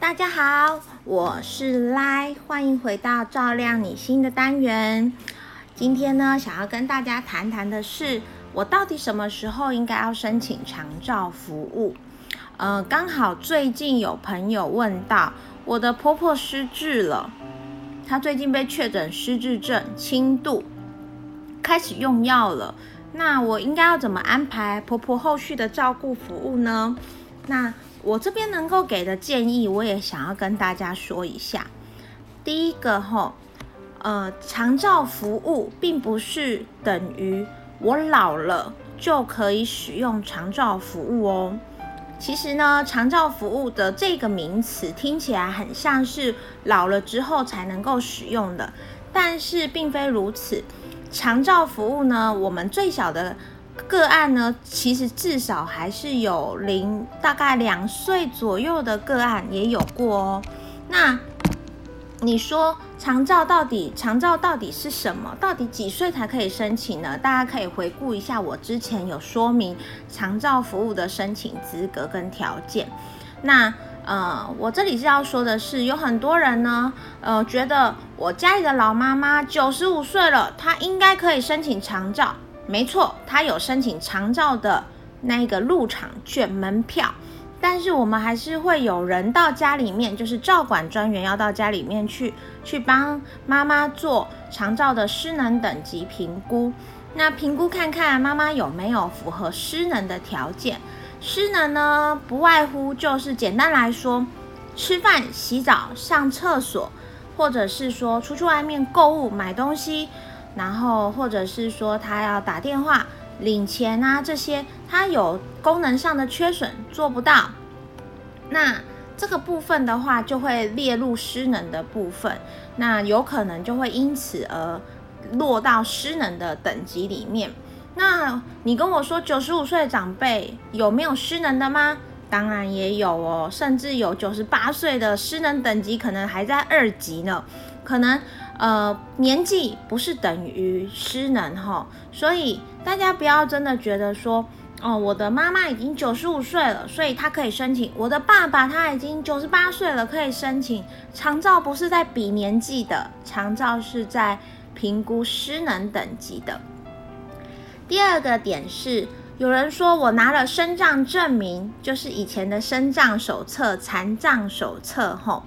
大家好，我是赖，欢迎回到照亮你心的单元。今天呢，想要跟大家谈谈的是，我到底什么时候应该要申请长照服务？呃，刚好最近有朋友问到，我的婆婆失智了，她最近被确诊失智症轻度，开始用药了。那我应该要怎么安排婆婆后续的照顾服务呢？那我这边能够给的建议，我也想要跟大家说一下。第一个吼，呃，长照服务并不是等于我老了就可以使用长照服务哦。其实呢，长照服务的这个名词听起来很像是老了之后才能够使用的，但是并非如此。长照服务呢，我们最小的。个案呢，其实至少还是有零，大概两岁左右的个案也有过哦。那你说长照到底长照到底是什么？到底几岁才可以申请呢？大家可以回顾一下我之前有说明长照服务的申请资格跟条件。那呃，我这里是要说的是，有很多人呢，呃，觉得我家里的老妈妈九十五岁了，她应该可以申请长照。没错，他有申请长照的那个入场券门票，但是我们还是会有人到家里面，就是照管专员要到家里面去，去帮妈妈做长照的失能等级评估。那评估看看妈妈有没有符合失能的条件。失能呢，不外乎就是简单来说，吃饭、洗澡、上厕所，或者是说出去外面购物买东西。然后，或者是说他要打电话领钱啊，这些他有功能上的缺损做不到，那这个部分的话就会列入失能的部分，那有可能就会因此而落到失能的等级里面。那你跟我说九十五岁的长辈有没有失能的吗？当然也有哦，甚至有九十八岁的失能等级可能还在二级呢，可能。呃，年纪不是等于失能哈，所以大家不要真的觉得说，哦，我的妈妈已经九十五岁了，所以她可以申请；我的爸爸他已经九十八岁了，可以申请。长照不是在比年纪的，长照是在评估失能等级的。第二个点是，有人说我拿了身障证明，就是以前的身障手册、残障手册，吼，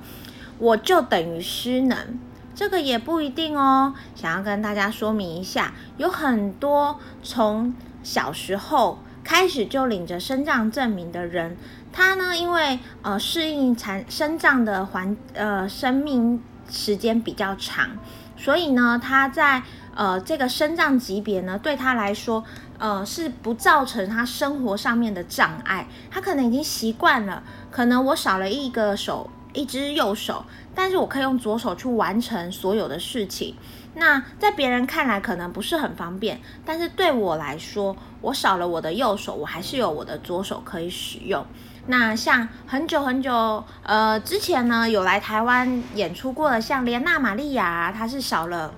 我就等于失能。这个也不一定哦，想要跟大家说明一下，有很多从小时候开始就领着生障证明的人，他呢，因为呃适应残生障的环呃生命时间比较长，所以呢，他在呃这个生障级别呢，对他来说，呃是不造成他生活上面的障碍，他可能已经习惯了，可能我少了一个手。一只右手，但是我可以用左手去完成所有的事情。那在别人看来可能不是很方便，但是对我来说，我少了我的右手，我还是有我的左手可以使用。那像很久很久，呃，之前呢有来台湾演出过的，像莲娜玛利亚，她是少了，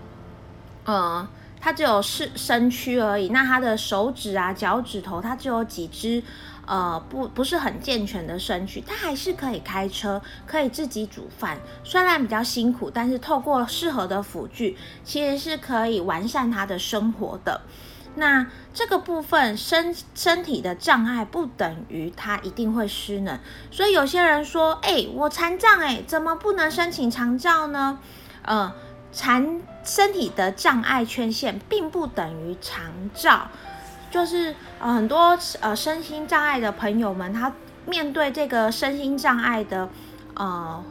呃，他只有是身躯而已。那他的手指啊、脚趾头，他只有几只。呃，不不是很健全的身躯，他还是可以开车，可以自己煮饭。虽然比较辛苦，但是透过适合的辅具，其实是可以完善他的生活的。那这个部分身身体的障碍不等于他一定会失能，所以有些人说，哎，我残障，哎，怎么不能申请长照呢？呃，残身体的障碍缺陷并不等于长照。就是呃很多呃身心障碍的朋友们，他面对这个身心障碍的呃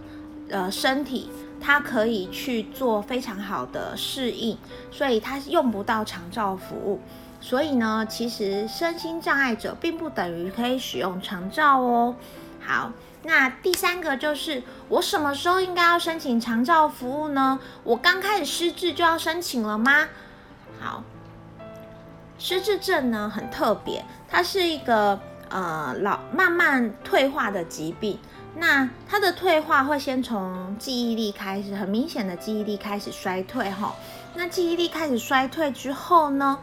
呃身体，他可以去做非常好的适应，所以他用不到长照服务。所以呢，其实身心障碍者并不等于可以使用长照哦。好，那第三个就是我什么时候应该要申请长照服务呢？我刚开始失智就要申请了吗？好。失智症呢很特别，它是一个呃老慢慢退化的疾病。那它的退化会先从记忆力开始，很明显的记忆力开始衰退哈。那记忆力开始衰退之后呢，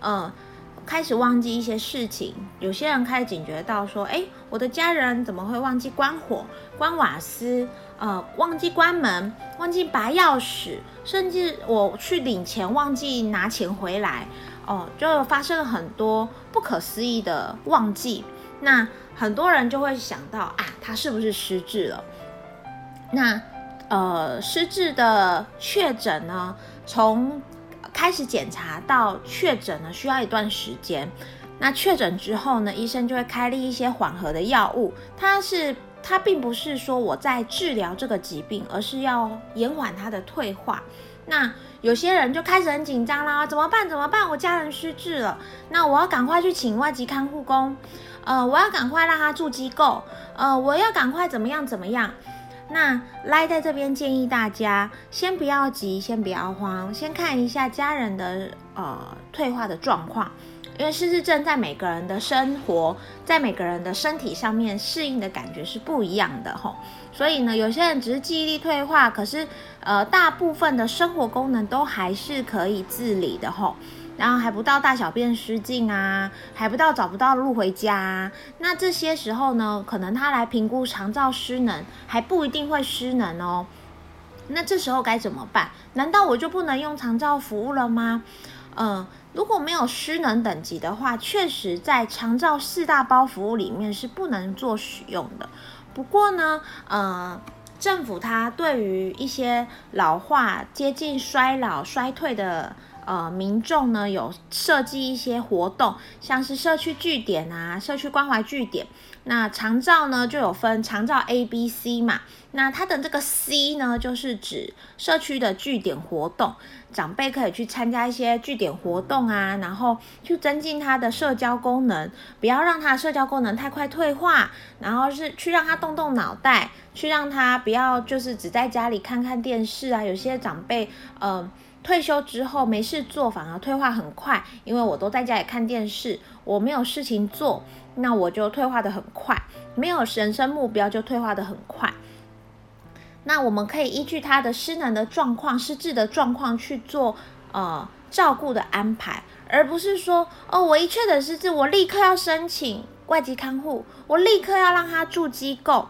呃，开始忘记一些事情，有些人开始警觉到说，哎，我的家人怎么会忘记关火、关瓦斯？呃，忘记关门，忘记拔钥匙，甚至我去领钱忘记拿钱回来，哦，就发生了很多不可思议的忘记。那很多人就会想到啊，他是不是失智了？那呃，失智的确诊呢，从开始检查到确诊呢，需要一段时间。那确诊之后呢，医生就会开立一些缓和的药物，它是。它并不是说我在治疗这个疾病，而是要延缓它的退化。那有些人就开始很紧张啦，怎么办？怎么办？我家人失智了，那我要赶快去请外籍看护工，呃，我要赶快让他住机构，呃，我要赶快怎么样怎么样？那赖在这边建议大家，先不要急，先不要慌，先看一下家人的呃退化的状况。因为失智症在每个人的生活，在每个人的身体上面适应的感觉是不一样的吼，所以呢，有些人只是记忆力退化，可是呃，大部分的生活功能都还是可以自理的吼，然后还不到大小便失禁啊，还不到找不到路回家，那这些时候呢，可能他来评估肠照失能，还不一定会失能哦，那这时候该怎么办？难道我就不能用肠照服务了吗？嗯。如果没有失能等级的话，确实在肠照四大包服务里面是不能做使用的。不过呢，呃，政府它对于一些老化、接近衰老、衰退的呃民众呢，有设计一些活动，像是社区据点啊、社区关怀据点。那长照呢，就有分长照 A、B、C 嘛。那它的这个 C 呢，就是指社区的据点活动，长辈可以去参加一些据点活动啊，然后去增进他的社交功能，不要让他社交功能太快退化，然后是去让他动动脑袋，去让他不要就是只在家里看看电视啊。有些长辈，呃，退休之后没事做，反而退化很快，因为我都在家里看电视，我没有事情做，那我就退化的很快，没有人生目标就退化的很快。那我们可以依据他的失能的状况、失智的状况去做呃照顾的安排，而不是说哦，我一确诊失智，我立刻要申请外籍看护，我立刻要让他住机构。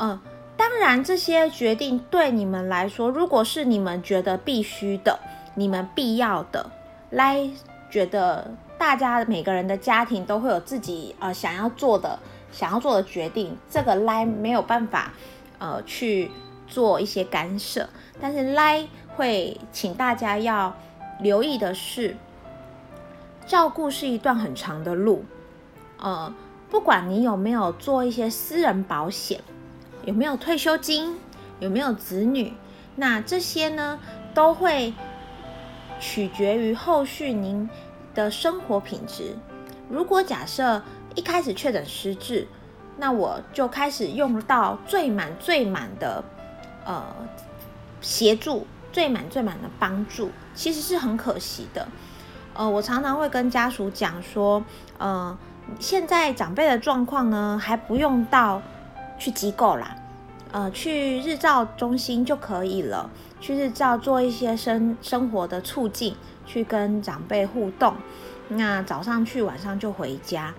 嗯，当然这些决定对你们来说，如果是你们觉得必须的、你们必要的，来觉得大家每个人的家庭都会有自己呃想要做的、想要做的决定，这个来没有办法呃去。做一些干涉，但是来会请大家要留意的是，照顾是一段很长的路。呃，不管你有没有做一些私人保险，有没有退休金，有没有子女，那这些呢都会取决于后续您的生活品质。如果假设一开始确诊失智，那我就开始用到最满最满的。呃，协助最满最满的帮助，其实是很可惜的。呃，我常常会跟家属讲说，呃，现在长辈的状况呢，还不用到去机构啦，呃，去日照中心就可以了。去日照做一些生生活的促进，去跟长辈互动。那早上去，晚上就回家。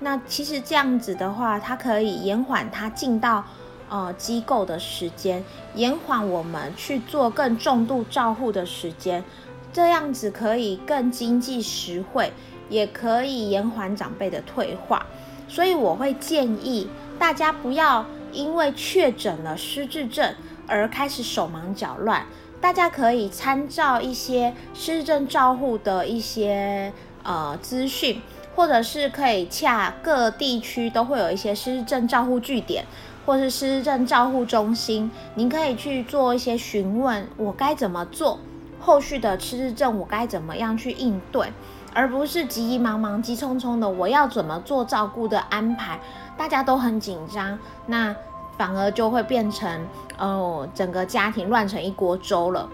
那其实这样子的话，它可以延缓他进到。呃，机构的时间延缓我们去做更重度照护的时间，这样子可以更经济实惠，也可以延缓长辈的退化。所以我会建议大家不要因为确诊了失智症而开始手忙脚乱，大家可以参照一些失智症照护的一些呃资讯，或者是可以洽各地区都会有一些失智症照护据点。或是失智症照护中心，您可以去做一些询问，我该怎么做？后续的失智症我该怎么样去应对？而不是急急忙忙、急匆匆的，我要怎么做照顾的安排？大家都很紧张，那反而就会变成哦，整个家庭乱成一锅粥了。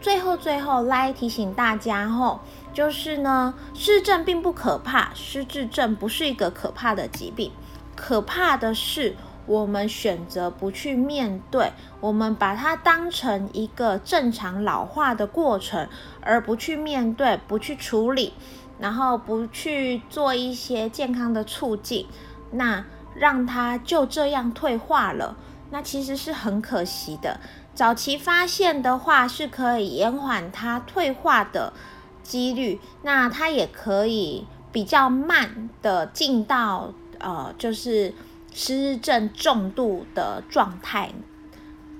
最后，最后来提醒大家吼，就是呢，失智症并不可怕，失智症不是一个可怕的疾病。可怕的是，我们选择不去面对，我们把它当成一个正常老化的过程，而不去面对、不去处理。然后不去做一些健康的促进，那让它就这样退化了，那其实是很可惜的。早期发现的话，是可以延缓它退化的几率，那它也可以比较慢的进到呃，就是失智症重度的状态。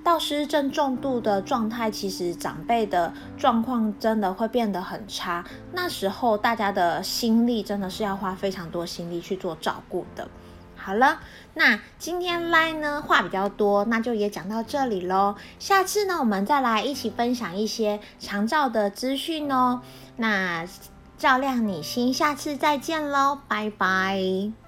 到失智症重度的状态，其实长辈的状况真的会变得很差。那时候大家的心力真的是要花非常多心力去做照顾的。好了，那今天来呢话比较多，那就也讲到这里喽。下次呢，我们再来一起分享一些长照的资讯哦。那照亮你心，下次再见喽，拜拜。